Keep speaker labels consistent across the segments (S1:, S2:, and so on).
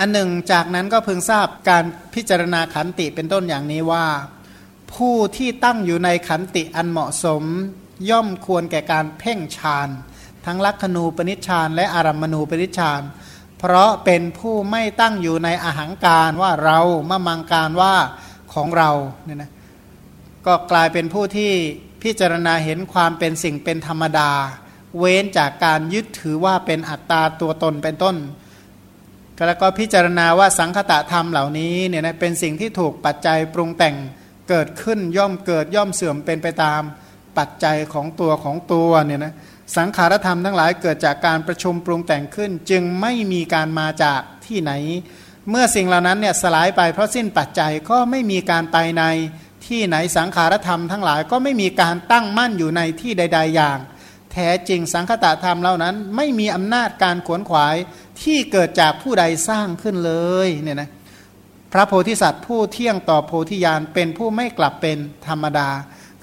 S1: อันหนึ่งจากนั้นก็พึงทราบการพิจารณาขันติเป็นต้นอย่างนี้ว่า ผู้ที่ตั้งอยู่ในขันติอันเหมาะสม ย่อมควรแก่การเพ่งฌานทั้งลักขณูปนิชฌานและอารัมมณูปนิชฌานเพราะเป็นผู้ไม่ตั้งอยู่ในอาหังการว่าเรามะมังการว่าของเราเนี่ยนะก็กลายเป็นผู้ที่พิจารณาเห็นความเป็นสิ่งเป็นธรรมดา เว้นจากการยึดถือว่าเป็นอัตตาตัวตนเป็นต้น แล้วก็พิจารณาว่าสังคตะธรรมเหล่านี้เนี่ยนะเป็นสิ่งที่ถูกปัจจัยปรุงแต่งเกิดขึ้นย่อมเกิดย่อมเสื่อมเป็นไปตามปัจจัยของตัวของตัวเนี่ยนะสังขารธรรมทั้งหลายเกิดจากการประชุมปรุงแต่งขึ้น จึงไม่มีการมาจากที่ไหน เมื่อสิ่งเหล่านั้นเนี่ยสลายไปเพราะสิ้นปัจจัยก็ไม่มีการไปในที่ไหนสังขารธรรมทั้งหลายก็ไม่มีการตั้งมั่นอยู่ในที่ใด ๆ อย่าง แท้จริงสังคตะธรรมเหล่านั้น ไม่มีอำนาจการขวนขวายที่เกิดจากผู้ใดสร้างขึ้นเลยเนี่ยนะพระโพธิสัตว์ผู้เที่ยงต่อโพธิญาณเป็นผู้ไม่กลับเป็นธรรมดา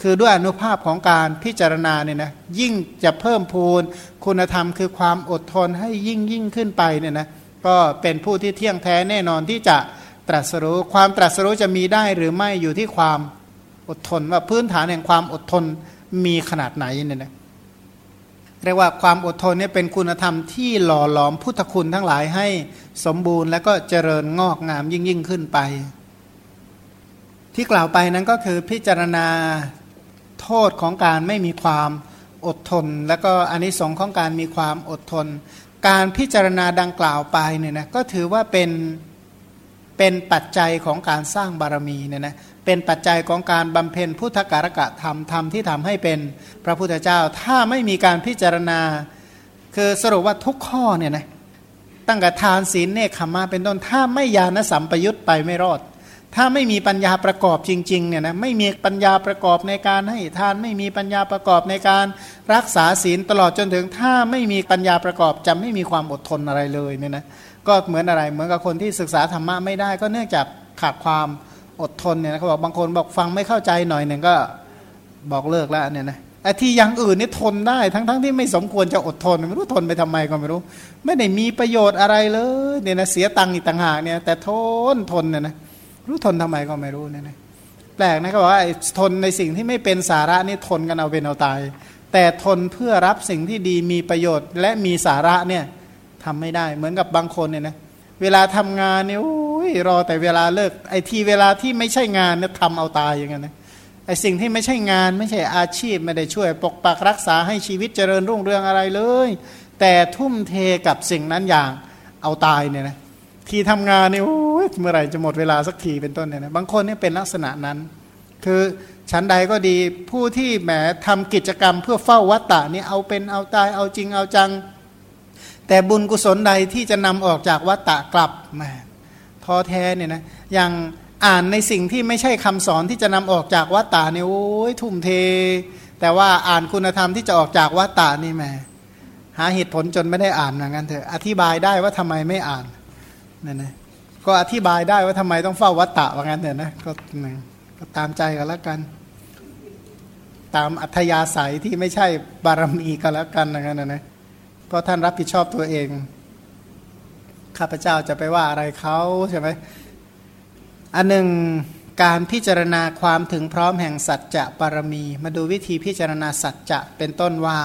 S1: คือด้วยอนุภาพของการพิจารณาเนี่ยนะยิ่งจะเพิ่มพูนคุณธรรมคือความอดทนให้ยิ่งยิ่งขึ้นไปเนี่ยนะก็เป็นผู้ที่เที่ยงแท้แน่นอนที่จะตรัสรู้ความตรัสรู้จะมีได้หรือไม่อยู่ที่ความอดทนว่าพื้นฐานแห่งความอดทนมีขนาดไหนเนี่ยนะ เรียกว่าความอดทนเนี่ยเป็นคุณธรรมที่หล่อหลอมพุทธคุณทั้งหลายให้สมบูรณ์และก็เจริญงอกงามยิ่งยิ่งขึ้นไป ที่กล่าวไปนั้นก็คือพิจารณาโทษของการไม่มีความอดทน แล้วก็อนนิสงส์ของการมีความอดทน การพิจารณาดังกล่าวไปเนี่ยนะก็ถือว่าเป็นเป็นปัจจัยของการสร้างบารมีเนี่ยนะ เป็นปัจจัยของการบำเพ็ญพุทธการกะธรรมธรรมที่ทำให้เป็นพระพุทธเจ้า ถ้าไม่มีการพิจารณา คือสรุปว่าทุกข้อเนี่ยนะตั้งแต่ทานศีลเนคขมาเป็นต้นถ้าไม่ยานสัมปยุตไปไม่รอด ถ้าไม่มีปัญญาประกอบจริงๆเนี่ยนะไม่มีปัญญาประกอบในการให้ทานไม่มีปัญญาประกอบในการรักษาศีลตลอดจนถึง ถ้าไม่มีปัญญาประกอบจะไม่มีความอดทนอะไรเลยเนี่ยนะก็เหมือนอะไรเหมือนกับคนที่ศึกษาธรรมะไม่ได้ก็เนื่องจากขาดความ อดทนเนี่ยเขาบอกบางคนบอกฟังไม่เข้าใจหน่อยหนึ่งก็บอกเลิกแล้วเนี่ยนะไอ้ที่อย่างอื่นนี่ทนได้ทั้งๆทที่ไม่สมควรจะอดทนไม่รู้ทนไปทำไมก็ไม่รู้ ไม่ได้มีประโยชน์อะไรเลยเนี่ยนะเสียตังค์อีกต่างหากเนี่ยแต่ทนทนเนี่ยนะรู้ทนทำไมก็ไม่รู้เนี่ยนะแปลกนะเขาบอกว่าทนในสิ่งที่ไม่เป็นสาระนี่ทนกันเอาเป็นเอาตาย แต่ทนเพื่อรับสิ่งที่ดีมีประโยชน์และมีสาระเนี่ยทำไม่ได้เหมือนกับบางคนเนี่ยนะ เวลาทำงานเนี่ยรอแต่เวลาเลิกไอ้ทีเวลาที่ไม่ใช่งานเนี่ยทำเอาตายอย่างเงี้ยนะไอ้สิ่งที่ไม่ใช่งานไม่ใช่อาชีพไม่ได้ช่วย ปกปักรักษาให้ชีวิตเจริญรุ่งเรืองอะไรเลย แต่ทุ่มเทกับสิ่งนั้นอย่างเอาตายเนี่ยนะทีทำงานเนี่โอ้ยเมื่อไหร่จะหมดเวลาสักทีเป็นต้นเนี่ยนะบางคนนี่เป็นลักษณะนั้น คือชั้นใดก็ดีผู้ที่แหมทำกิจกรรมเพื่อเฝ้าวัตตะนี่เอาเป็นเอาตายเอาจริงเอาจัง แต่บุญกุศลใดที่จะนำออกจากวัตตะกลับแหมท้อแท้เนี่ยนะอย่างอ่านในสิ่งที่ไม่ใช่คำสอนที่จะนำออกจากวัตตะเนี่ยโอ้ยทุ่มเท แต่ว่าอ่านคุณธรรมที่จะออกจากวัตตะนี่แหมหาเหตุผลจนไม่ได้อ่านเหมือนกันเถอะอธิบายได้ว่าทำไมไม่อ่านนั่นนะก็อธิบายได้ว่าทำไมต้องเฝ้าวัตตะว่างั้นเถอะนะก็ก็ตามใจกันแล้วกัน ตามอัธยาศัยที่ไม่ใช่บารมีกันแล้วกันนะกันนะ เพราะท่านรับผิดชอบตัวเอง ข้าพเจ้าจะไปว่าอะไรเขาใช่ไหมอันหนึ่งการพิจารณาความถึงพร้อมแห่งสัจจะบารมี มาดูวิธีพิจารณาสัจจะเป็นต้นว่า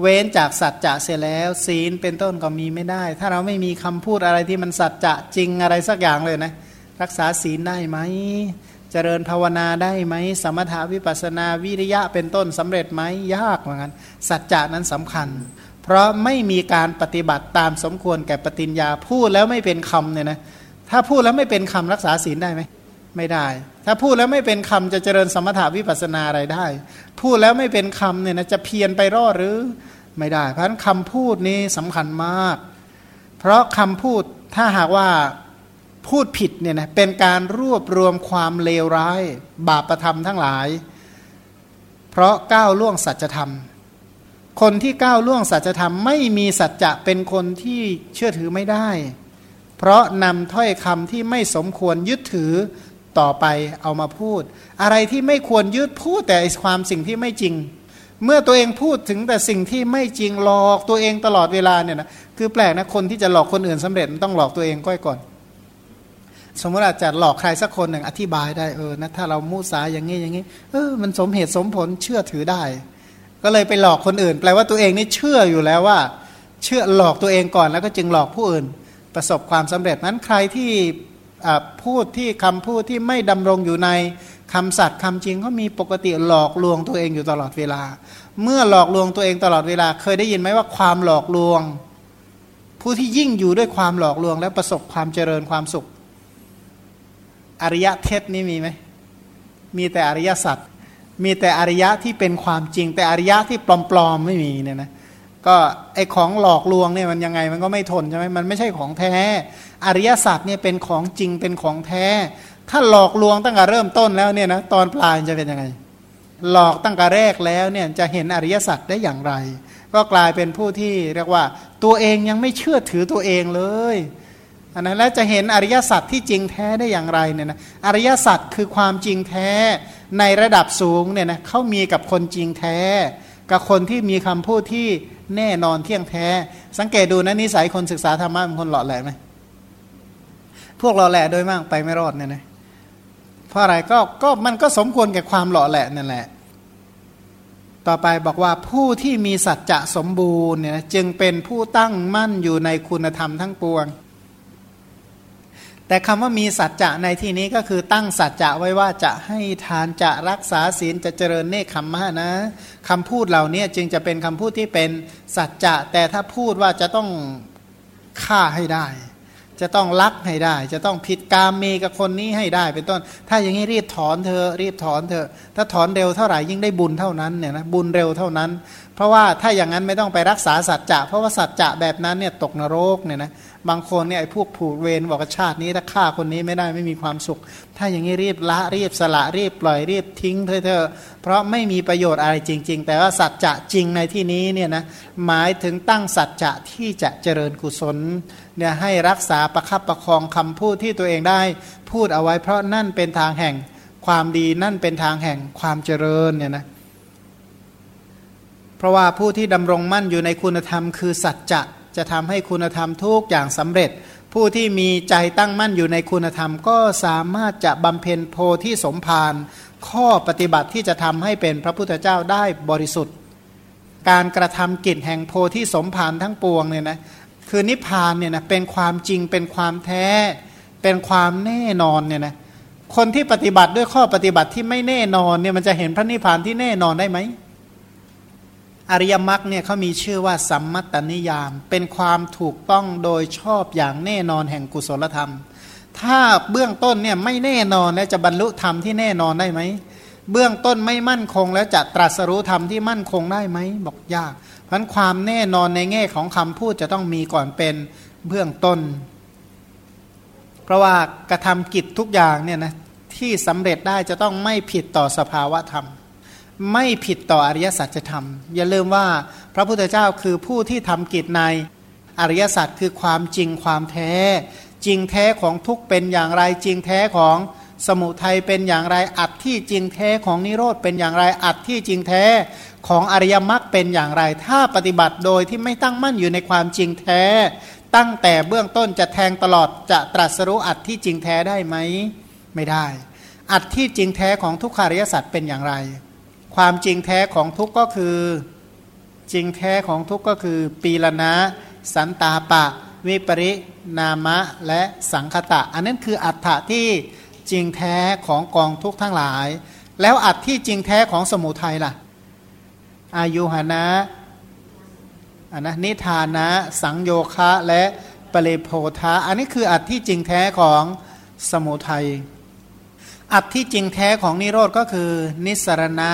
S1: เว้นจากสัจจะเสียแล้ว ศีลเป็นต้นก็มีไม่ได้ ถ้าเราไม่มีคำพูดอะไรที่มันสัจจะจริงอะไรสักอย่างเลยนะ รักษาศีลได้ไหมเจริญภาวนาได้ไหม สมถาวิปัสนาวิริยะเป็นต้นสำเร็จไหมยากเหมือนกันสัจจะนั้นสำคัญ เพราะไม่มีการปฏิบัติตามสมควรแก่ปฏิญญาพูดแล้วไม่เป็นคำเนี่ยนะถ้าพูดแล้วไม่เป็นคำรักษาศีลได้ไหมไม่ได้ ถ้าพูดแล้วไม่เป็นคำจะเจริญสมถาวิปัสนาอะไรได้ พูดแล้วไม่เป็นคำเนี่ยนะจะเพียนไปรอดหรือไม่ได้ เพราะฉะนั้นคำพูดนี้สำคัญมาก เพราะคำพูดถ้าหากว่าพูดผิดเนี่ยนะเป็นการรวบรวมความเลวร้าย บาปประธรรมทั้งหลาย เพราะก้าวล่วงสัจธรรม คนที่ก้าวล่วงสัจธรรมไม่มีสัจจะเป็นคนที่เชื่อถือไม่ได้ เพราะนำถ้อยคำที่ไม่สมควรยึดถือต่อไปเอามาพูด อะไรที่ไม่ควรยึดพูดแต่ความสิ่งที่ไม่จริง เมื่อตัวเองพูดถึงแต่สิ่งที่ไม่จริงหลอกตัวเองตลอดเวลาเนี่ยนะคือแปลกนะคนที่จะหลอกคนอื่นสำเร็จต้องหลอกตัวเองก้อยก่อน สมมติอาจจะหลอกใครสักคนหนึ่งอธิบายได้เออนะถ้าเรามุสาอย่างนี้อย่างนี้ เออมันสมเหตุสมผลเชื่อถือได้ ก็เลยไปหลอกคนอื่น แปลว่าตัวเองนี่เชื่ออยู่แล้วว่า เชื่อหลอกตัวเองก่อนแล้วก็จึงหลอกผู้อื่น ประสบความสำเร็จนั้นใครที่พูดที่คำพูดที่ไม่ดำรงอยู่ในคำสัตย์คำจริงเขามีปกติหลอกลวงตัวเองอยู่ตลอดเวลา เมื่อหลอกลวงตัวเองตลอดเวลา เคยได้ยินไหมว่าความหลอกลวง ผู้ที่ยิ่งอยู่ด้วยความหลอกลวง และประสบความเจริญความสุข อริยะเทศนี่มีไหมมีแต่อริยสัจ มีแต่อริยะที่เป็นความจริง แต่อริยะที่ปลอมๆไม่มีเนี่ยนะก็ไอของหลอกลวงเนี่ยมันยังไงมันก็ไม่ทนใช่ไหมมันไม่ใช่ของแท้ อริยสัจเนี่ยเป็นของจริงเป็นของแท้ ถ้าหลอกลวงตั้งแต่เริ่มต้นแล้วเนี่ยนะตอนปลายจะเป็นยังไง หลอกตั้งแต่แรกแล้วเนี่ยจะเห็นอริยสัจได้อย่างไร ก็กลายเป็นผู้ที่เรียกว่าตัวเองยังไม่เชื่อถือตัวเองเลย อันนั้นแล้วจะเห็นอริยสัจที่จริงแท้ได้อย่างไรเนี่ยนะอริยสัจคือความจริงแท้ในระดับสูงเนี่ยนะเขามีกับคนจริงแท้ กับคนที่มีคำพูดที่แน่นอนเที่ยงแท้ สังเกตดูนะนิสัยคนศึกษาธรรมะเป็นคนหล่อแหลมไหมพวกหล่อแหละโดยมากไปไม่รอดเนี่ยนะเพราะอะไรก็ก็มันก็สมควรแก่ความหล่อแหละนั่นแหละ ต่อไปบอกว่าผู้ที่มีสัจจะสมบูรณ์เนี่ยจึงเป็นผู้ตั้งมั่นอยู่ในคุณธรรมทั้งปวง แต่คำว่ามีสัจจะในที่นี้ก็คือตั้งสัจจะไว้ว่าจะให้ทานจะรักษาศีลจะเจริญเนคขมมะนะคำพูดเหล่านี้จึงจะเป็นคำพูดที่เป็นสัจจะ แต่ถ้าพูดว่าจะต้องฆ่าให้ได้ จะต้องลักให้ได้ จะต้องผิดกามเมกับคนนี้ให้ได้เป็นต้น ถ้าอย่างนี้รีบถอนเธอรีบถอนเธอถ้าถอนเร็วเท่าไหร่ยิ่งได้บุญเท่านั้นเนี่ยนะบุญเร็วเท่านั้น เพราะว่าถ้าอย่างนั้นไม่ต้องไปรักษาสัจจะเพราะว่าสัจจะแบบนั้นเนี่ยตกนรกเนี่ยนะ บางคนเนี่ยไอ้พวกผูกเวรบอกชาตินี้ถ้าฆ่าคนนี้ไม่ได้ไม่มีความสุข ถ้าอย่างนี้รีบละรีบสละรีบปล่อยรีบทิ้งเถอะเพราะไม่มีประโยชน์อะไรจริง ๆ แต่ว่าสัจจะจริงในที่นี้เนี่ยนะหมายถึงตั้งสัจจะที่จะเจริญกุศลเนี่ยให้รักษาประคับประคองคำพูดที่ตัวเองได้ พูดเอาไว้เพราะนั่นเป็นทางแห่งความดีนั่นเป็นทางแห่งความเจริญเนี่ยนะเพราะว่าผู้ที่ดำรงมั่นอยู่ในคุณธรรมคือสัจจะ จะทำให้คุณธรรมทุกอย่างสำเร็จ ผู้ที่มีใจตั้งมั่นอยู่ในคุณธรรม ก็สามารถจะบำเพ็ญโพธิสมภารข้อปฏิบัติที่จะทำให้เป็นพระพุทธเจ้าได้บริสุทธิ์ การกระทำกิจแห่งโพธิสมภารทั้งปวงเนี่ยนะคือนิพพานเนี่ยนะเป็นความจริงเป็นความแท้ เป็นความแน่นอนเนี่ยนะคนที่ปฏิบัติด้วยข้อปฏิบัติที่ไม่แน่นอนเนี่ยมันจะเห็นพระนิพพานที่แน่นอนได้ไหม อริยมรรคเนี่ยเขามีชื่อว่าสัมมัตตนิยาม เป็นความถูกต้องโดยชอบอย่างแน่นอนแห่งกุศลธรรม ถ้าเบื้องต้นเนี่ยไม่แน่นอนแล้วจะบรรลุธรรมที่แน่นอนได้ไหมเบื้องต้นไม่มั่นคง แล้วจะตรัสรู้ธรรมที่มั่นคงได้ไหมบอกยาก เพราะความแน่นอนในแง่ของคำพูดจะต้องมีก่อนเป็นเบื้องต้น เพราะว่ากระทำกิจทุกอย่างเนี่ยนะที่สำเร็จได้จะต้องไม่ผิดต่อสภาวะธรรม ไม่ผิดต่ออริยสัจธรรม อย่าลืมว่าพระพุทธเจ้าคือผู้ที่ทำกิจในอริยสัจคือความจริงความแท้ จริงแท้ของทุกเป็นอย่างไร จริงแท้ของสมุทัยเป็นอย่างไรอัดที่จริงแท้ของนิโรธเป็นอย่างไรอัดที่จริงแท้ของอริยมรรคเป็นอย่างไร ถ้าปฏิบัติโดยที่ไม่ตั้งมั่นอยู่ในความจริงแท้ ตั้งแต่เบื้องต้นจะแทงตลอดจะตรัสรู้อัดที่จริงแท้ได้ไหม ไม่ได้ อัดที่จริงแท้ของทุกขาริยสัจเป็นอย่างไร ความจริงแท้ของทุกก็คือ จริงแท้ของทุกก็คือ ปีละนะ สันตาปะ วิปรินามะและสังคตะ อันนั้นคืออัฏฐะที่จริงแท้ของกองทุกทั้งหลาย แล้วอัฏที่จริงแท้ของสมุทัยล่ะ อายุหนะอันนะนิทานะ สังโยคะและปเลโพธาอันนี้คืออัฏที่จริงแท้ของสมุทัย อัตที่จริงแท้ของนิโรธก็คือ นิสรณะ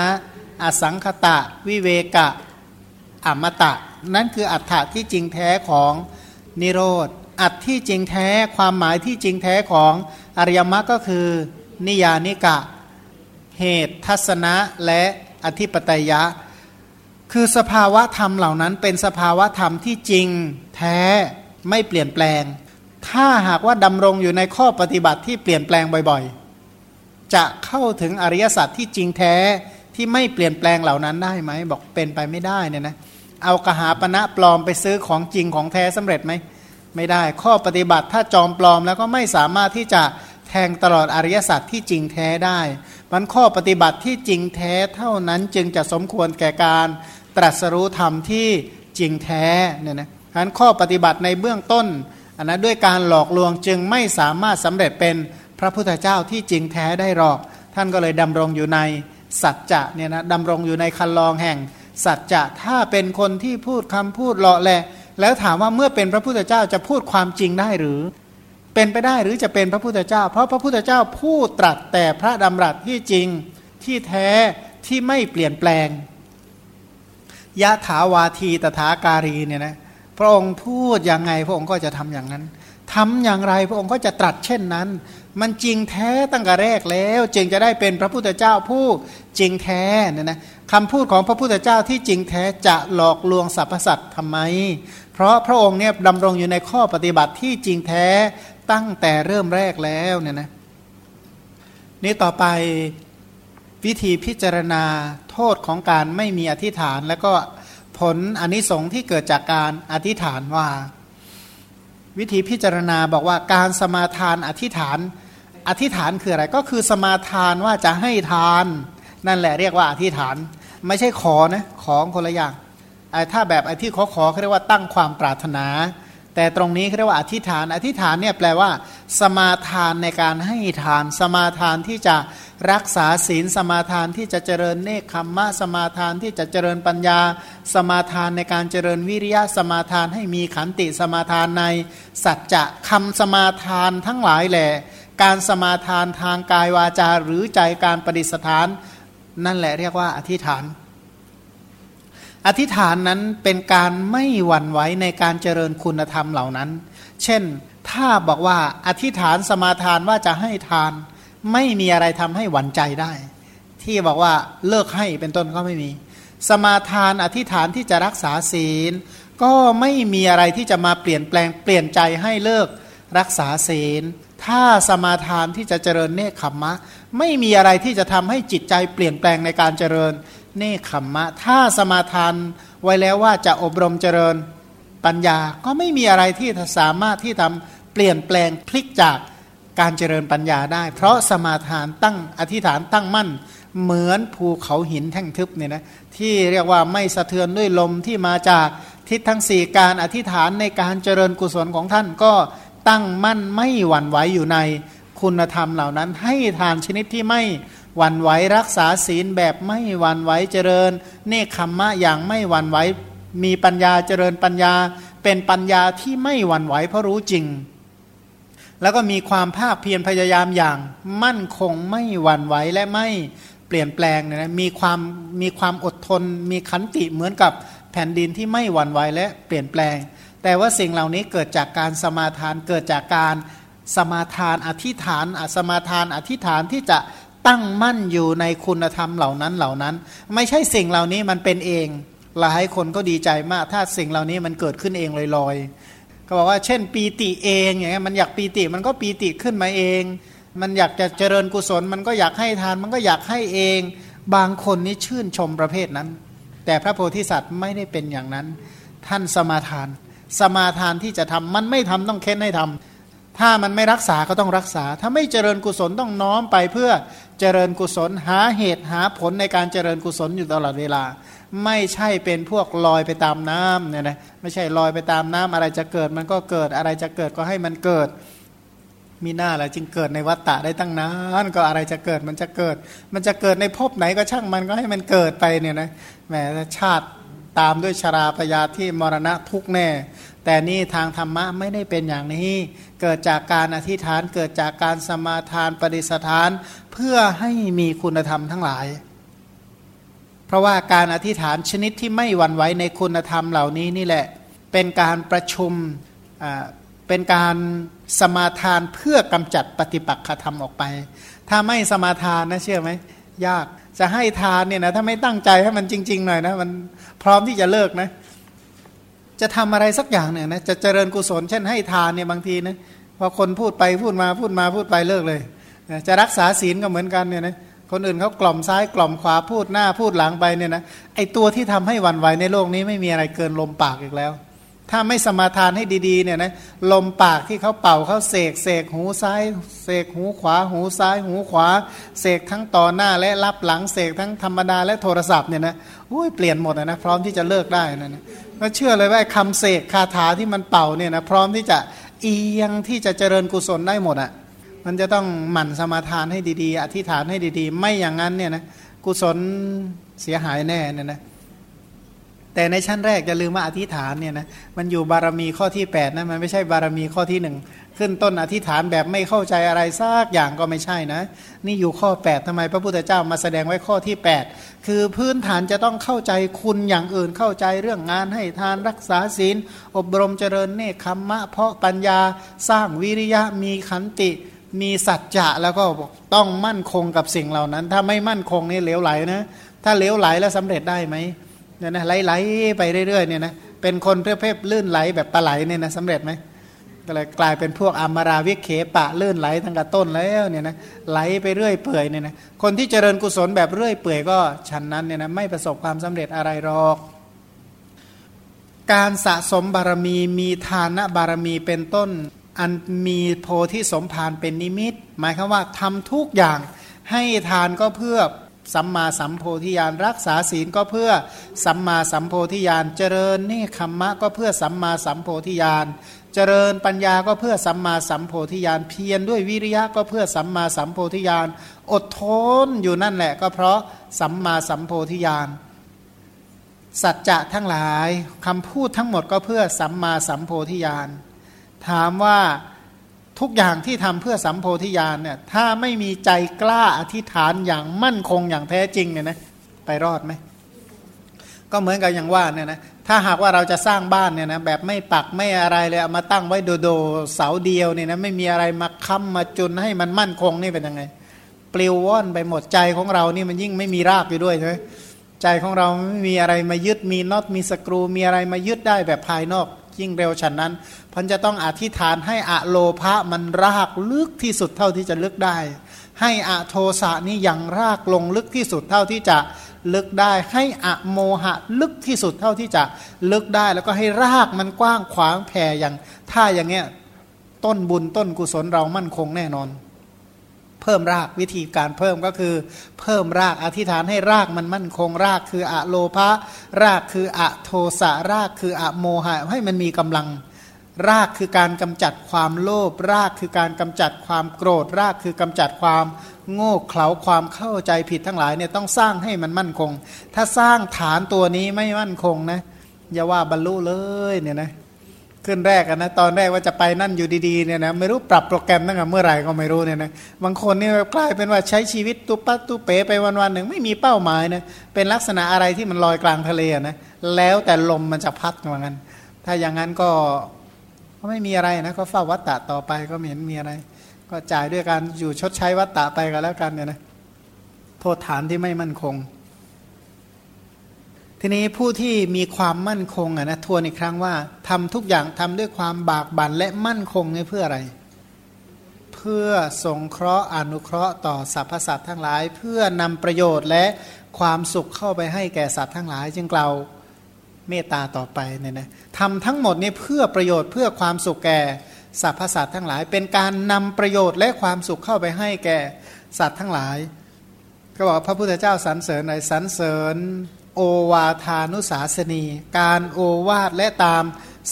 S1: อสังคตะ วิเวกะอมตะ นั่นคืออัตถะที่จริงแท้ของนิโรธ อัตที่จริงแท้ความหมายที่จริงแท้ของอริยมรรคก็คือ นิยานิกะ เหตุทัศนะและอธิปไตยะ คือสภาวะธรรมเหล่านั้นเป็นสภาวะธรรมที่จริงแท้ไม่เปลี่ยนแปลง ถ้าหากว่าดำรงอยู่ในข้อปฏิบัติที่เปลี่ยนแปลงบ่อยๆ จะเข้าถึงอริยสัจที่จริงแท้ที่ไม่เปลี่ยนแปลงเหล่านั้นได้ไหม บอกเป็นไปไม่ได้เนี่ยนะเอากระหาปณะปลอมไปซื้อของจริงของแท้สำเร็จไหมไม่ได้ข้อปฏิบัติถ้าจอมปลอมแล้วก็ไม่สามารถที่จะแทงตลอดอริยสัจที่จริงแท้ได้มันข้อปฏิบัติที่จริงแท้เท่านั้นจึงจะสมควรแก่การตรัสรู้ธรรมที่จริงแท้เนี่ยนะฉะนั้นข้อปฏิบัติในเบื้องต้นอันนั้นด้วยการหลอกลวงจึงไม่สามารถสำเร็จเป็น พระพุทธเจ้าที่จริงแท้ได้หรอก ท่านก็เลยดำรงอยู่ในสัจจะเนี่ยนะดำรงอยู่ในคันลองแห่ง สัจจะถ้าเป็นคนที่พูดคำพูดเลาะแหละ แล้วถามว่าเมื่อเป็นพระพุทธเจ้าจะพูดความจริงได้หรือ เป็นไปได้หรือจะเป็นพระพุทธเจ้า เพราะพระพุทธเจ้าพูดตรัสแต่พระดำรัสที่จริงที่แท้ที่ไม่เปลี่ยนแปลงยะถาวาทีตถาการีเนี่ยนะพระองค์พูดอย่างไงพระองค์ก็จะทำอย่างนั้นทำอย่างไรพระองค์ก็จะตรัสเช่นนั้น มันจริงแท้ตั้งแต่แรกแล้ว จึงจะได้เป็นพระพุทธเจ้าผู้จริงแท้นี่ยนะคำพูดของพระพุทธเจ้าที่จริงแท้จะหลอกลวงสรรพสัตว์ทำไม เพราะพระองค์เนี่ยดำรงอยู่ในข้อปฏิบัติที่จริงแท้ตั้งแต่เริ่มแรกแล้วเนี่ยนะนี่ต่อไปวิธีพิจารณาโทษของการไม่มีอธิษฐาน แล้วก็ผลอนิสงส์ที่เกิดจากการอธิษฐานว่า วิธีพิจารณาบอกว่าการสมาทานอธิษฐาน อธิษฐานคืออะไรก็คือสมาทานว่าจะให้ทาน นั่นแหละเรียกว่าอธิษฐาน ไม่ใช่ขอนะของคนละอย่างถ้าแบบไอ้ที่ขอขอเขาเรียกว่าตั้งความปรารถนา แต่ตรงนี้เรียกว่าอธิษฐาน อธิษฐานเนี่ยแปลว่า สมาทานในการให้ทาน สมาทานที่จะรักษาศีล สมาทานที่จะเจริญเนคขมมะ สมาทานที่จะเจริญปัญญา สมาทานในการเจริญวิริยะ สมาทานให้มีขันติ สมาทานในสัจจะคำสมาทานทั้งหลายแหละ การสมาทานทางกายวาจาหรือใจการประดิษฐาน นั่นแหละเรียกว่าอธิษฐาน อธิษฐานนั้นเป็นการไม่หวั่นไหวในการเจริญคุณธรรมเหล่านั้น เช่น ถ้าบอกว่าอธิษฐานสมาทานว่าจะให้ทาน ไม่มีอะไรทำให้หวั่นใจได้ ที่บอกว่าเลิกให้เป็นต้นก็ไม่มี สมาทานอธิษฐานที่จะรักษาศีล ก็ไม่มีอะไรที่จะมาเปลี่ยนแปลงเปลี่ยนใจให้เลิกรักษาศีล ถ้าสมาทานที่จะเจริญเนคขมมะ ไม่มีอะไรที่จะทำให้จิตใจเปลี่ยนแปลงในการเจริญ เนคขมมะ ถ้าสมาทานไว้แล้วว่าจะอบรมเจริญปัญญาก็ไม่มีอะไรที่สามารถที่ทำเปลี่ยนแปลงพลิกจากการเจริญปัญญาได้ เพราะสมาทานตั้งอธิษฐานตั้งมั่น เหมือนภูเขาหินแท่งทึบเนี่ยนะที่เรียกว่าไม่สะเทือนด้วยลมที่มาจากทิศทั้งสี่การอธิษฐานในการเจริญกุศลของท่านก็ตั้งมั่นไม่หวั่นไหวอยู่ในคุณธรรมเหล่านั้น ให้ทานชนิดที่ไม่ วันไหวรักษาศีลแบบไม่วันไหวเจริญ เนคขมมะอย่างไม่วันไหวมีปัญญาเจริญปัญญา เป็นปัญญาที่ไม่วันไหวเพราะรู้จริง แล้วก็มีความภาคเพียรพยายามอย่างมั่นคงไม่วันไหวและไม่เปลี่ยนแปลงนะมีความมีความอดทน มีขันติเหมือนกับแผ่นดินที่ไม่หวั่นไหวและเปลี่ยนแปลง แต่ว่าสิ่งเหล่านี้เกิดจากการสมาทานเกิดจากการสมาทานอธิษฐานอสมาทานอธิษฐานที่จะ ตั้งมั่นอยู่ในคุณธรรมเหล่านั้นเหล่านั้น ไม่ใช่สิ่งเหล่านี้มันเป็นเอง หลายคนก็ดีใจมาก ถ้าสิ่งเหล่านี้มันเกิดขึ้นเองลอยๆ ก็บอกว่าเช่น ปีติเองอย่างเงี้ยมันอยากปีติมันก็ปีติขึ้นมาเอง มันอยากจะเจริญกุศล มันก็อยากให้ทานมันก็อยากให้เอง บางคนนี่ชื่นชมประเภทนั้น แต่พระโพธิสัตว์ไม่ได้เป็นอย่างนั้น ท่านสมาทาน สมาทานที่จะทำมันไม่ทำต้องเค้นให้ทำถ้ามันไม่รักษาก็ต้องรักษา ถ้าไม่เจริญกุศลต้องน้อมไปเพื่อ เจริญกุศล หาเหตุหาผลในการเจริญกุศลอยู่ตลอดเวลา ไม่ใช่เป็นพวกลอยไปตามน้ำเนี่ยนะไม่ใช่ลอยไปตามน้ำอะไรจะเกิดมันก็เกิดอะไรจะเกิดก็ให้มันเกิด มีหน้าอะไรจึงเกิดในวัฏฏะได้ตั้งนานก็อะไรจะเกิดมันจะเกิด มันจะเกิดในภพไหนก็ช่างมันก็ให้มันเกิดไปเนี่ยนะแหมชาติตามด้วยชราพยาที่มรณะทุกแน่ แต่นี่ทางธรรมะไม่ได้เป็นอย่างนี้ เกิดจากการอธิษฐานเกิดจากการสมาทานปฏิสถาน เพื่อให้มีคุณธรรมทั้งหลาย เพราะว่าการอธิษฐานชนิดที่ไม่หวั่นไหวในคุณธรรมเหล่านี้นี่แหละ เป็นการประชุมเป็นการสมาทานเพื่อกำจัดปฏิปักษธรรมออกไป ถ้าไม่สมาทานนะเชื่อไหมยากจะให้ทานเนี่ยนะถ้าไม่ตั้งใจให้มันจริง ๆ หน่อยนะมันพร้อมที่จะเลิกนะ จะทำอะไรสักอย่างเนี่ยนะจะเจริญกุศลเช่นให้ทานเนี่ยบางทีนะพอคนพูดไปพูดมาพูดมาพูดไปเลิกเลยจะรักษาศีลก็เหมือนกันเนี่ยนะคนอื่นเขากล่อมซ้ายกล่อมขวาพูดหน้าพูดหลังไปเนี่ยนะไอตัวที่ทำให้วันไหวในโลกนี้ไม่มีอะไรเกินลมปากอีกแล้ว ถ้าไม่สมาทานให้ดีๆเนี่ยนะลมปากที่เขาเป่าเขาเสกเสกหูซ้ายเสกหูขวา หูซ้าย หูขวา เสกทั้งต่อหน้าและรับหลังเสกทั้งธรรมดาและโทรศัพท์เนี่ยนะอุ้ยเปลี่ยนหมดนะพร้อมที่จะเลิกได้นะนะก็เชื่อเลยว่าคำเสกคาถาที่มันเป่าเนี่ยนะพร้อมที่จะเอียงที่จะเจริญกุศลได้หมดอะ่ะมันจะต้องหมั่นสมาทานให้ดีๆ อธิษฐานให้ดีๆ ไม่อย่างนั้นเนี่ยนะกุศลเสียหายแน่เนี่ยนะ แต่ในชั้นแรกจะลืมว่าอธิษฐานเนี่ยนะมันอยู่บารมีข้อที่8นะมันไม่ใช่บารมีข้อที่หนึ่งขึ้นต้นอธิษฐานแบบไม่เข้าใจอะไรซากอย่างก็ไม่ใช่นะ นี่อยู่ข้อ 8ทำไมพระพุทธเจ้ามาแสดงไว้ข้อที่ 8 คือพื้นฐานจะต้องเข้าใจคุณอย่างอื่นเข้าใจเรื่องงานให้ทานรักษาศีล อบรมเจริญเนคขมมะ เพาะปัญญาสร้างวิริยะมีขันติมีสัจจะแล้วก็ต้องมั่นคงกับสิ่งเหล่านั้น ถ้าไม่มั่นคงนี่เหลวไหลนะ ถ้าเหลวไหลแล้วสำเร็จได้ไหม เนี่ยนะไหลๆไปเรื่อยๆเนี่ยนะเป็นคนเพื่อเพลื่นไหลแบบปลาไหลเนี่ยนะสำเร็จไหมก็เลยกลายเป็นพวกอมาราวิเคปะลื่นไหลตั้งแต่ต้นแล้วเนี่ยนะไหลไปเรื่อยเปื่อยเนี่ยนะคนที่เจริญกุศลแบบเรื่อยเปื่อยก็ฉันนั้นเนี่ยนะไม่ประสบความสำเร็จอะไรหรอก การสะสมบารมีมีทานบารมีเป็นต้น อันมีโพธิสมภารเป็นนิมิต หมายคือว่าทำทุกอย่างให้ทานก็เพื่อ สัมมาสัมโพธิญาณรักษาศีลก็เพื่อสัมมาสัมโพธิญาณเจริญเนคขมมะก็เพื่อสัมมาสัมโพธิญาณเจริญปัญญาก็เพื่อสัมมาสัมโพธิญาณเพียรด้วยวิริยะก็เพื่อสัมมาสัมโพธิญาณอดทนอยู่นั่นแหละ ก็เพราะสัมมาสัมโพธิญาณสัจจะทั้งหลายคำพูดทั้งหมดก็เพื่อสัมมาสัมโพธิญาณถามว่า ทุกอย่างที่ทำเพื่อสัมโพธิญาณเนี่ยถ้าไม่มีใจกล้าอธิษฐานอย่างมั่นคงอย่างแท้จริงเนี่ยนะไปรอดไหมก็เหมือนกับอย่างว่าเนี่ยนะถ้าหากว่าเราจะสร้างบ้านเนี่ยนะแบบไม่ปักไม่อะไรเลยเอามาตั้งไว้โดโดเสาเดียวเนี่ยนะไม่มีอะไรมาค้ำมาจุนให้มันมั่นคงนี่เป็นยังไง ปลิวว่อนไปหมดใจของเรานี่มันยิ่งไม่มีรากอยู่ด้วยใช่ไหมใจของเราไม่มีอะไรมายึดมีน็อตมีสกรูมีอะไรมายึดได้แบบภายนอก ยิ่งเร็วฉันนั้นพันจะต้องอธิษฐานให้อะโลภะมันรากลึกที่สุดเท่าที่จะลึกได้ ให้อะโทสะนี่ยังรากลงลึกที่สุดเท่าที่จะลึกได้ ให้อะโมหะลึกที่สุดเท่าที่จะลึกได้ แล้วก็ให้รากมันกว้างขวางแผ่อย่างถ้าอย่างเงี้ยต้นบุญต้นกุศลเรามั่นคงแน่นอน เพิ่มรากวิธีการเพิ่มก็คือ เพิ่มรากอธิษฐานให้รากมันมั่นคงรากคืออะโลภะรากคืออะโทสะรากคืออะโมหะให้มันมีกำลัง รากคือการกำจัดความโลภรากคือการกำจัดความโกรธ รากคือกำจัดความโง่เขลาความเข้าใจผิดทั้งหลายเนี่ยต้องสร้างให้มันมั่นคง ถ้าสร้างฐานตัวนี้ไม่มั่นคงนะอย่าว่าบรรลุเลยเนี่ยนะ ขึ้นแรกนะตอนแรกว่าจะไปนั่นอยู่ดีๆเนี่ยนะไม่รู้ปรับโปรแกรมตั้งแต่เมื่อไหร่ก็ไม่รู้เนี่ยนะบางคนนี่กลายเป็นว่าใช้ชีวิตตุปัตตุเป๋ไปวันๆหนึ่งไม่มีเป้าหมายนะเป็นลักษณะอะไรที่มันลอยกลางทะเลนะแล้วแต่ลมมันจะพัดเหมือนกันถ้าอย่างนั้นก็ก็ไม่มีอะไรนะก็เฝ้าวัตตะต่อไปก็ไม่เห็นมีอะไร ก็จ่ายด้วยการอยู่ชดใช้วัตตะไปกันแล้วกันเนี่ยนะโทษฐานที่ไม่มั่นคง ทีนี้ผู้ที่มีความมั่นคงอะนะทวนอีกครั้งว่าทำทุกอย่างทำด้วยความบากบั่นและมั่นคงนี่เพื่ออะไร เพื่อสงเคราะห์อนุเคราะห์ต่อสรรพสัตว์ทั้งหลาย เพื่อนำประโยชน์และความสุขเข้าไปให้แก่สัตว์ทั้งหลาย จึงกล่าวเมตตาต่อไปเนี่ยนะทำทั้งหมดนี้เพื่อประโยชน์เพื่อความสุขแก่สัตว์สัตว์ทั้งหลาย เป็นการนำประโยชน์และความสุขเข้าไปให้แก่สัตว์ทั้งหลาย ก็บอกพระพุทธเจ้าสรรเสริญในสรรเสริญโอวาทานุสาสนี การโอวาทและตาม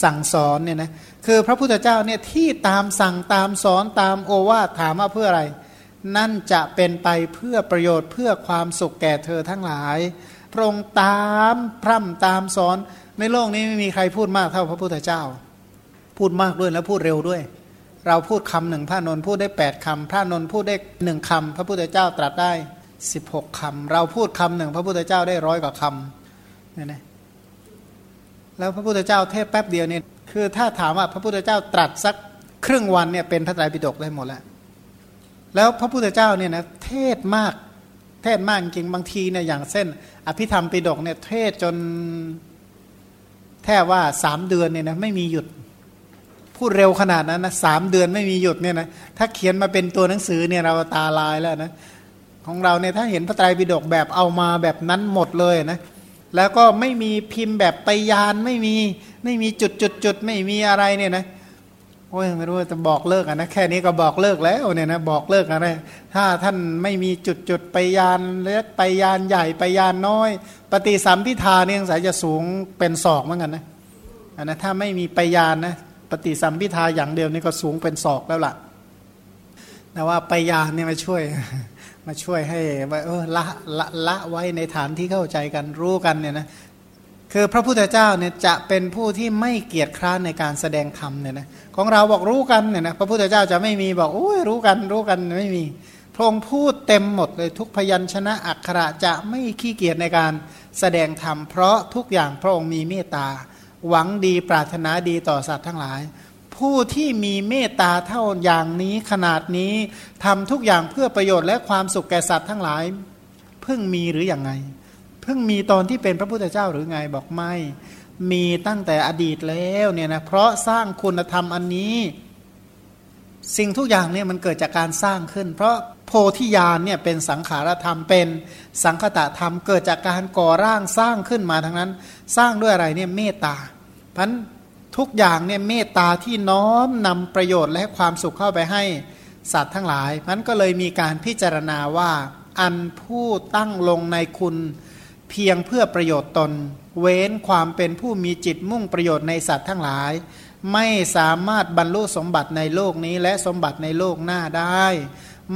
S1: สั่งสอนเนี่ยนะคือพระพุทธเจ้าเนี่ยที่ตามสั่งตามสอนตามโอวาทถามว่าเพื่ออะไร นั่นจะเป็นไปเพื่อประโยชน์เพื่อความสุขแก่เธอทั้งหลายพระองค์ตามพร่ำตามสอนในโลกนี้ไม่มีใครพูดมากเท่าพระพุทธเจ้า พูดมากด้วยแล้วพูดเร็วด้วย เราพูดคำหนึ่งพระนนพูดได้แปดคำพระนนพูดได้หนึ่งคำพระพุทธเจ้าตรัสได้ สิบหกคำเราพูดคำหนึ่งพระพุทธเจ้าได้ร้อยกว่าคำเนี่ยนะแล้วพระพุทธเจ้าเทศแป๊บเดียวเนี่ยคือถ้าถามว่าพระพุทธเจ้าตรัสสักครึ่งวันเนี่ยเป็นพระไตรปิฎกได้หมดแล้ว แล้วพระพุทธเจ้าเนี่ยนะเทศมากเทศมากจริงบางทีเนี่ยอย่างเส้น อภิธรรมปิฎกเนี่ยเทศจนแทบว่าสามเดือนเนี่ยนะไม่มีหยุด พูดเร็วขนาดนั้นนะสามเดือนไม่มีหยุดเนี่ยนะถ้าเขียนมาเป็นตัวหนังสือเนี่ยเราตาลายแล้วนะ ของเราเนี่ยถ้าเห็นพระไตรปิฎกแบบเอามาแบบนั้นหมดเลยนะแล้วก็ไม่มีพิมพ์แบบไปยานไม่มีไม่มีจุดจุดจุดไม่มีอะไรเนี่ยนะโอ้ยไม่รู้จะบอกเลิกอะนะแค่นี้ก็บอกเลิกแล้วเนี่ยนะบอกเลิกอะไรถ้าท่านไม่มีจุดจุดไปยานเล็กไปยานใหญ่ไปยานน้อย ปฏิสัมพิธาเนี่ยสายจะสูงเป็นศอกเหมือนกันนะอันนะถ้าไม่มีไปยานนะปฏิสัมพิธาอย่างเดียวนี่ก็สูงเป็นศอกแล้วล่ะแต่ว่าไปยานเนี่ยมาช่วย มาช่วยให้ว่าเออละละละไว้ในฐานที่เข้าใจกันรู้กันเนี่ยนะคือพระพุทธเจ้าเนี่ยจะเป็นผู้ที่ไม่เกียจคร้านในการแสดงธรรมเนี่ยนะของเราบอกรู้กันเนี่ยนะพระพุทธเจ้าจะไม่มีบอกโอ้ยรู้กันรู้กันไม่มีพระองค์พูดเต็มหมดเลยทุกพยัญชนะอักขระจะไม่ขี้เกียจในการแสดงธรรมเพราะทุกอย่างพระองค์มีเมตตา หวังดีปรารถนาดีต่อสัตว์ทั้งหลาย ผู้ที่มีเมตตาเท่าอย่างนี้ขนาดนี้ทำทุกอย่างเพื่อประโยชน์และความสุขแก่สัตว์ทั้งหลาย เพิ่งมีหรืออยังไง เพิ่งมีตอนที่เป็นพระพุทธเจ้าหรือไงบอกไม่ มีตั้งแต่อดีตแล้วเนี่ยนะเพราะสร้างคุณธรรมอันนี้ สิ่งทุกอย่างเนี่ยมันเกิดจากการสร้างขึ้น เพราะโพธิญาณเนี่ยเป็นสังขารธรรมเป็นสังคตะธรรมเกิดจากการก่อร่างสร้างขึ้นมาทั้งนั้น สร้างด้วยอะไรเนี่ยเมตตาพัน ทุกอย่างเนี่ยเมตตาที่น้อมนำประโยชน์และความสุขเข้าไปให้สัตว์ทั้งหลายมันก็เลยมีการพิจารณาว่า อันผู้ตั้งลงในคุณเพียงเพื่อประโยชน์ตน เว้นความเป็นผู้มีจิตมุ่งประโยชน์ในสัตว์ทั้งหลาย ไม่สามารถบรรลุสมบัติในโลกนี้และสมบัติในโลกหน้าได้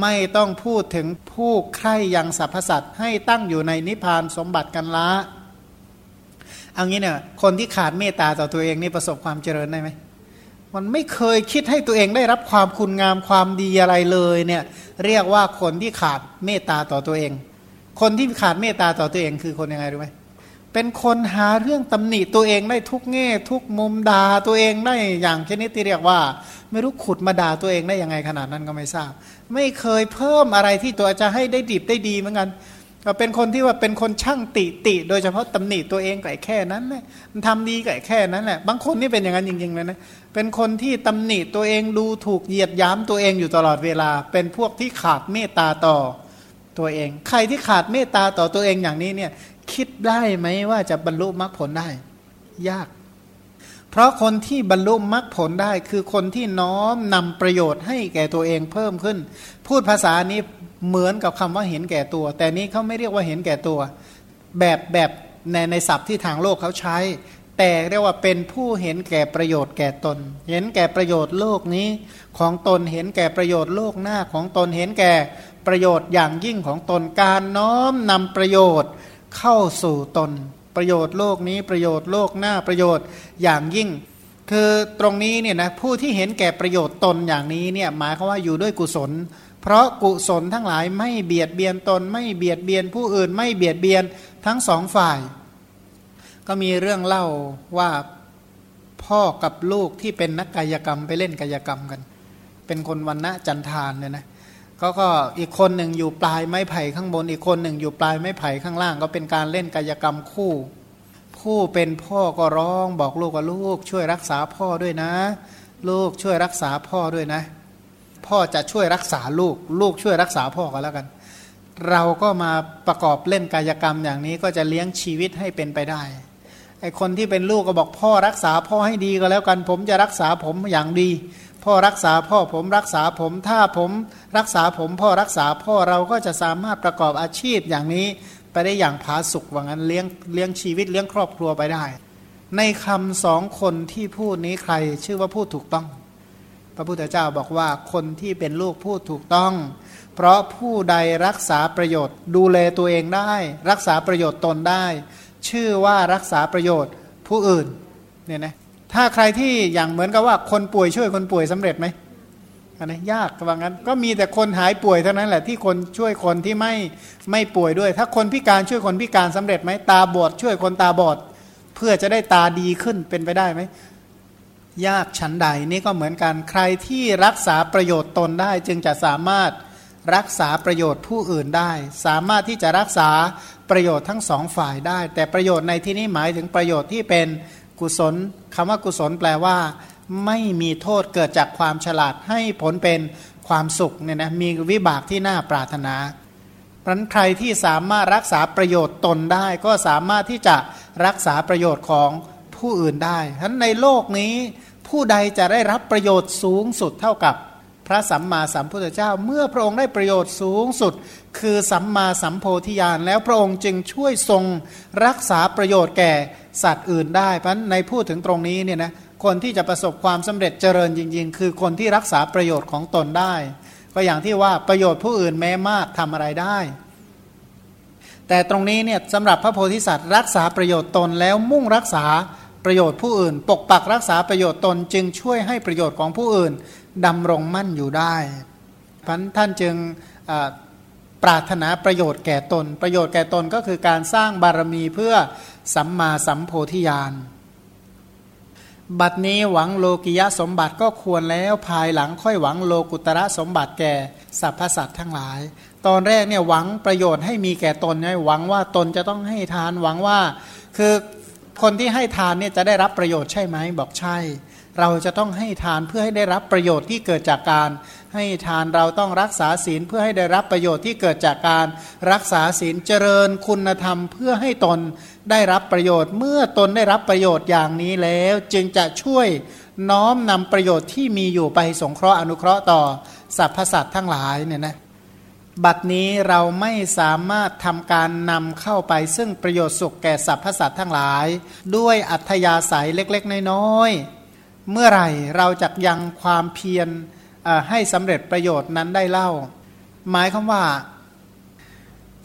S1: ไม่ต้องพูดถึงผู้ใคร่ยังสรรพสัตว์ให้ตั้งอยู่ในนิพพานสมบัติกันละ เอางี้เนี่ยคนที่ขาดเมตตาต่อตัวเองนี่ประสบความเจริญได้ไหมมันไม่เคยคิดให้ตัวเองได้รับความคุณงามความดีอะไรเลยเนี่ยเรียกว่าคนที่ขาดเมตตาต่อตัวเอง คนที่ขาดเมตตาต่อตัวเองคือคนยังไงรู้ไหมเป็นคนหาเรื่องตำหนิตัวเองได้ทุกแง่ ทุกมุมด่าตัวเองได้อย่างชนิดที่เรียกว่า ไม่รู้ขุดมาด่าตัวเองได้ยังไงขนาดนั้นก็ไม่ทราบ ไม่เคยเพิ่มอะไรที่ตัวจะให้ได้ดีได้ดีเหมือนกัน ก็เป็นคนที่ว่าเป็นคนช่างติติ โดยเฉพาะตำหนิตัวเองไก็แค่นั้นแหละมันทำดีไก็แค่นั้นแหละบางคนนี่เป็นอย่างนั้นจริงๆเลยนะเป็นคนที่ตำหนิตัวเองดูถูกเหยียดย้ำตัวเองอยู่ตลอดเวลา เป็นพวกที่ขาดเมตตาต่อตัวเอง ใครที่ขาดเมตตาต่อตัวเองอย่างนี้เนี่ยคิดได้ไหมว่าจะบรรลุมรรคผลได้ ยาก เพราะคนที่บรรลุมรรคผลได้ คือคนที่น้อมนำประโยชน์ให้แก่ตัวเองเพิ่มขึ้น พูดภาษานี้ เหมือนกับคำว่าเห็นแก่ตัว แต่นี้เขาไม่เรียกว่าเห็นแก่ตัว แบบแบบในในศัพท์ที่ทางโลกเขาใช้ แต่เรียกว่าเป็นผู้เห็นแก่ประโยชน์แก่ตน เห็นแก่ประโยชน์โลกนี้ของตนเห็นแก่ประโยชน์โลกหน้าของตนเห็นแก่ประโยชน์อย่างยิ่งของตนการน้อมนำประโยชน์เข้าสู่ตน ประโยชน์โลกนี้ประโยชน์โลกหน้าประโยชน์อย่างยิ่ง คือตรงนี้เนี่ยนะผู้ที่เห็นแก่ประโยชน์ตนอย่างนี้เนี่ยหมายความว่าอยู่ด้วยกุศล เพราะกุศลทั้งหลายไม่เบียดเบียนตน ไม่เบียดเบียนผู้อื่น ไม่เบียดเบียนทั้งสองฝ่าย ก็มีเรื่องเล่าว่าพ่อกับลูกที่เป็นนักกายกรรมไปเล่นกายกรรมกัน เป็นคนวันณะจันทานเนี่ยนะเขาก็อีกคนหนึ่งอยู่ปลายไม้ไผ่ข้างบน อีกคนหนึ่งอยู่ปลายไม้ไผ่ข้างล่าง ก็เป็นการเล่นกายกรรมคู่ ผู้เป็นพ่อก็ร้องบอกลูกว่าลูก ช่วยรักษาพ่อด้วยนะ ลูกช่วยรักษาพ่อด้วยนะ พ่อจะช่วยรักษาลูก ลูกช่วยรักษาพ่อกันแล้วกัน เราก็มาประกอบเล่นกายกรรมอย่างนี้ก็จะเลี้ยงชีวิตให้เป็นไปได้ไอคนที่เป็นลูกก็บอกพ่อรักษาพ่อให้ดีก็แล้วกัน ผมจะรักษาผมอย่างดี พ่อรักษาพ่อผมรักษาผมถ้าผมรักษาผมพ่อรักษาพ่อเราก็จะสามารถประกอบอาชีพอย่างนี้ไปได้อย่างผาสุกว่างั้นเลี้ยงเลี้ยงชีวิตเลี้ยงครอบครัวไปได้ ในคำสองคนที่พูดนี้ใครชื่อว่าพูดถูกต้อง ระพุทธเจ้าบอกว่าคนที่เป็นลูกพูดถูกต้อง เพราะผู้ใดรักษาประโยชน์ ดูแลตัวเองได้ รักษาประโยชน์ตนได้ ชื่อว่ารักษาประโยชน์ผู้อื่นเนี่ยนะถ้าใครที่อย่างเหมือนกับว่าคนป่วยช่วยคนป่วยสำเร็จไหมอันนี้ยากว่างั้นก็มีแต่คนหายป่วยเท่านั้นแหละที่คนช่วยคนที่ไม่ไม่ป่วยด้วย ถ้าคนพิการช่วยคนพิการสำเร็จไหมตาบอดช่วยคนตาบอด เพื่อจะได้ตาดีขึ้นเป็นไปได้ไหม ยากชั้นใดนี่ก็เหมือนกันใครที่รักษาประโยชน์ตนได้จึงจะสามารถรักษาประโยชน์ผู้อื่นได้ สามารถที่จะรักษาประโยชน์ทั้งสองฝ่ายได้ แต่ประโยชน์ในที่นี้หมายถึงประโยชน์ที่เป็นกุศลคำว่ากุศลแปลว่า ไม่มีโทษเกิดจากความฉลาดให้ผลเป็นความสุขเนี่ยนะมีวิบากที่น่าปรารถนาเพราะใครที่สามารถรักษาประโยชน์ตนได้ ก็สามารถที่จะรักษาประโยชน์ของผู้อื่นได้ฉะนั้นในโลกนี้ ผู้ใดจะได้รับประโยชน์สูงสุดเท่ากับพระสัมมาสัมพุทธเจ้า เมื่อพระองค์ได้ประโยชน์สูงสุด คือสัมมาสัมโพธิญาณแล้วพระองค์จึงช่วยทรงรักษาประโยชน์แก่สัตว์อื่นได้เพราะในพูดถึงตรงนี้เนี่ยนะคนที่จะประสบความสำเร็จเจริญจริง ๆ คือคนที่รักษาประโยชน์ของตนได้ ก็อย่างที่ว่าประโยชน์ผู้อื่นแม้มากทำอะไรได้ แต่ตรงนี้เนี่ยสำหรับพระโพธิสัตว์ รักษาประโยชน์ตนแล้วมุ่งรักษา ประโยชน์ผู้อื่น ปกปักรักษาประโยชน์ตนจึงช่วยให้ประโยชน์ของผู้อื่นดำรงมั่นอยู่ได้พันท่านจึงปรารถนาประโยชน์แก่ตน ประโยชน์แก่ตนก็คือการสร้างบารมีเพื่อสัมมาสัมโพธิญาณบัดนี้หวังโลกิยะสมบัติก็ควรแล้วภายหลังค่อยหวังโลกุตระสมบัติแก่สรรพสัตว์ทั้งหลาย ตอนแรกเนี่ยหวังประโยชน์ให้มีแก่ตนไงหวังว่าตนจะต้องให้ทานหวังว่า คือ คนที่ให้ทานเนี่ยจะได้รับประโยชน์ใช่ไหมบอกใช่ เราจะต้องให้ทานเพื่อให้ได้รับประโยชน์ที่เกิดจากการ ให้ทานเราต้องรักษาศีลเพื่อให้ได้รับประโยชน์ที่เกิดจากการ รักษาศีลเจริญคุณธรรม เพื่อให้ตนได้รับประโยชน์ เมื่อตนได้รับประโยชน์อย่างนี้แล้ว จึงจะช่วยน้อมนำประโยชน์ที่มีอยู่ไปสงเคราะห์อนุเคราะห์ต่อสรรพสัตว์ทั้งหลายเนี่ยนะ บัดนี้เราไม่สามารถทำการนำเข้าไปซึ่งประโยชน์สุขแก่สรรพสัตว์ทั้งหลาย ด้วยอัธยาศัยเล็กๆ น้อยๆ เมื่อไหร่เราจะยังความเพียรให้สำเร็จประโยชน์นั้นได้เล่า หมายความว่า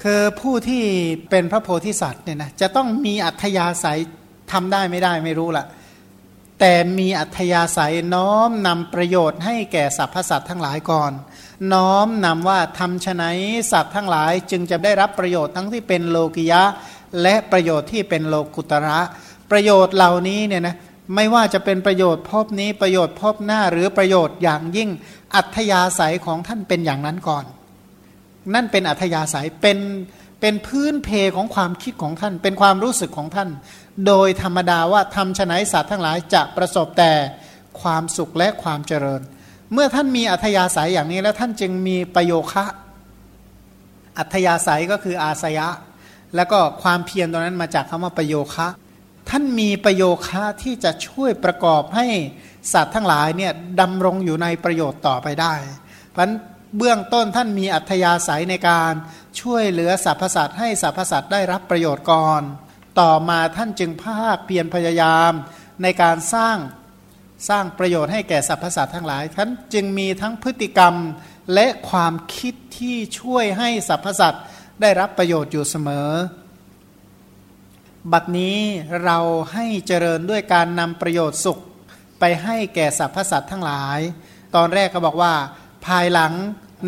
S1: คือผู้ที่เป็นพระโพธิสัตว์เนี่ยนะจะต้องมีอัธยาศัยทำได้ไม่ได้ไม่รู้ละแต่มีอัธยาศัยน้อมนำประโยชน์ให้แก่สรรพสัตว์ทั้งหลายก่อน น้อมนำว่าทำชนะสัตว์ทั้งหลายจึงจะได้รับประโยชน์ทั้งที่เป็นโลกิยะ และประโยชน์ที่เป็นโลกุตระ ประโยชน์เหล่านี้เนี่ยนะไม่ว่าจะเป็นประโยชน์พบนี้ประโยชน์พบหน้าหรือประโยชน์อย่างยิ่งอัธยาศัยของท่านเป็นอย่างนั้นก่อน นั่นเป็นอัธยาศัยเป็นเป็นพื้นเพของความคิดของท่าน เป็นความรู้สึกของท่าน โดยธรรมดาว่าทำชนะสัตว์ทั้งหลายจะประสบแต่ความสุขและความเจริญ เมื่อท่านมีอัธยาศัยอย่างนี้แล้วท่านจึงมีประโยคะอัธยาศัยก็คืออาสยะ แล้วก็ความเพียรตรงนั้นมาจากคำว่าประโยคะ ท่านมีประโยคะที่จะช่วยประกอบให้สัตว์ทั้งหลายเนี่ยดำรงอยู่ในประโยชน์ต่อไปได้ เพราะเบื้องต้นท่านมีอัธยาศัยในการช่วยเหลือสรรพสัตว์ให้สรรพสัตว์ได้รับประโยชน์ก่อน ต่อมาท่านจึงภาคเพียรพยายามในการสร้าง สร้างประโยชน์ให้แก่สรรพสัตว์ทั้งหลายท่านจึงมีทั้งพฤติกรรมและความคิดที่ช่วยให้สรรพสัตว์ได้รับประโยชน์อยู่เสมอ บัดนี้เราให้เจริญด้วยการนำประโยชน์สุขไปให้แก่สรรพสัตว์ทั้งหลาย ตอนแรกก็บอกว่า ภายหลัง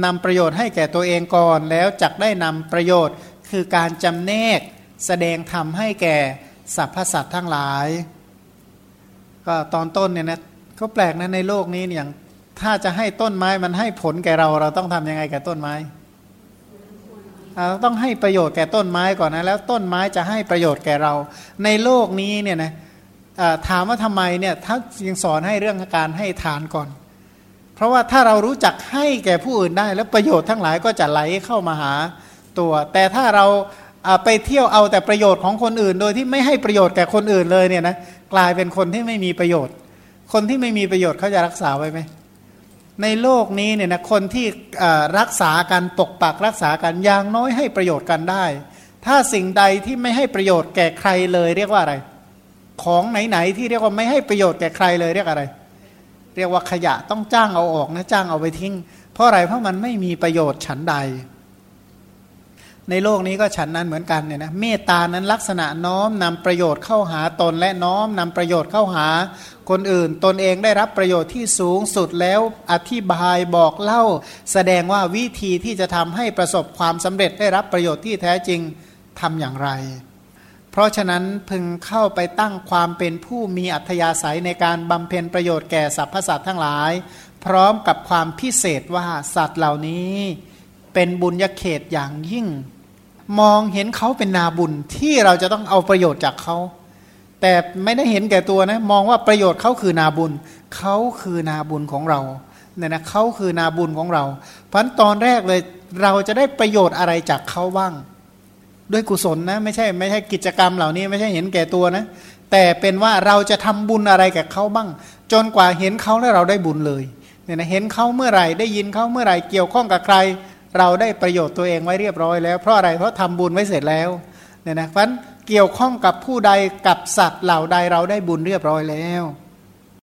S1: นำประโยชน์ให้แก่ตัวเองก่อนแล้วจักได้นำประโยชน์ คือการจำแนกแสดงธรรมให้แก่สรรพสัตว์ทั้งหลาย ก็ตอนต้นเนี่ยนะก็แปลกนะในโลกนี้อย่างถ้าจะให้ต้นไม้มันให้ผลแก่เราเราต้องทํำยังไงกับต้นไม้เราต้องให้ประโยชน์แก่ต้นไม้ก่อนนะแล้วต้นไม้จะให้ประโยชน์แก่เรา ในโลกนี้เนี่ยนะถามว่าทำไมเนี่ยถ้ายังสอนให้เรื่องการให้ทานก่อน เพราะว่าถ้าเรารู้จักให้แก่ผู้อื่นได้ แล้วประโยชน์ทั้งหลายก็จะไหลเข้ามาหาตัว แต่ถ้าเราไปเที่ยวเอาแต่ประโยชน์ของคนอื่น โดยที่ไม่ให้ประโยชน์แก่คนอื่นเลยเนี่ยนะ กลายเป็นคนที่ไม่มีประโยชน์ คนที่ไม่มีประโยชน์เขาจะรักษาไว้ไหมในโลกนี้เนี่ยนะคนที่รักษาการปกปักรักษากันอย่างน้อยให้ประโยชน์กันได้ ถ้าสิ่งใดที่ไม่ให้ประโยชน์แก่ใครเลยเรียกว่าอะไร ของไหนๆที่เรียกว่าไม่ให้ประโยชน์แก่ใครเลยเรียกอะไร เรียกว่าขยะต้องจ้างเอาออกนะจ้างเอาไปทิ้ง เพราะอะไรเพราะมันไม่มีประโยชน์ฉันใด ในโลกนี้ก็ฉันนั้นเหมือนกันเนี่ยนะเมตตานั้นลักษณะน้อมนำประโยชน์เข้าหาตนและน้อมนำประโยชน์เข้าหาคนอื่น ตนเองได้รับประโยชน์ที่สูงสุดแล้วอธิบายบอกเล่า แสดงว่าวิธีที่จะทำให้ประสบความสำเร็จได้รับประโยชน์ที่แท้จริงทำอย่างไร เพราะฉะนั้นพึงเข้าไปตั้งความเป็นผู้มีอัธยาศัยในการบำเพ็ญประโยชน์แก่สรรพสัตว์ทั้งหลาย พร้อมกับความพิเศษว่าสัตว์เหล่านี้ เป็นบุญญาเขตอย่างยิ่ง มองเห็นเขาเป็นนาบุญที่เราจะต้องเอาประโยชน์จากเขา แต่ไม่ได้เห็นแก่ตัวนะมองว่าประโยชน์เขาคือนาบุญเขาคือนาบุญของเราเนี่ยนะเขาคือนาบุญของเรา เพราะตอนแรกเลยเราจะได้ประโยชน์อะไรจากเขาบ้าง ด้วยกุศลนะ ไม่ใช่ไม่ใช่กิจกรรมเหล่านี้ไม่ใช่เห็นแก่ตัวนะ แต่เป็นว่าเราจะทำบุญอะไรกับเขาบ้าง จนกว่าเห็นเขาแล้วเราได้บุญเลยเนี่ยนะเห็นเขาเมื่อไหร่ได้ยินเขาเมื่อไหร่เกี่ยวข้องกับใคร เราได้ประโยชน์ตัวเองไว้เรียบร้อยแล้วเพราะอะไรเพราะทำบุญไว้เสร็จแล้วเนี่ยนะเพราะเกี่ยวข้องกับผู้ใดกับสัตว์เหล่าใดเราได้บุญเรียบร้อยแล้ว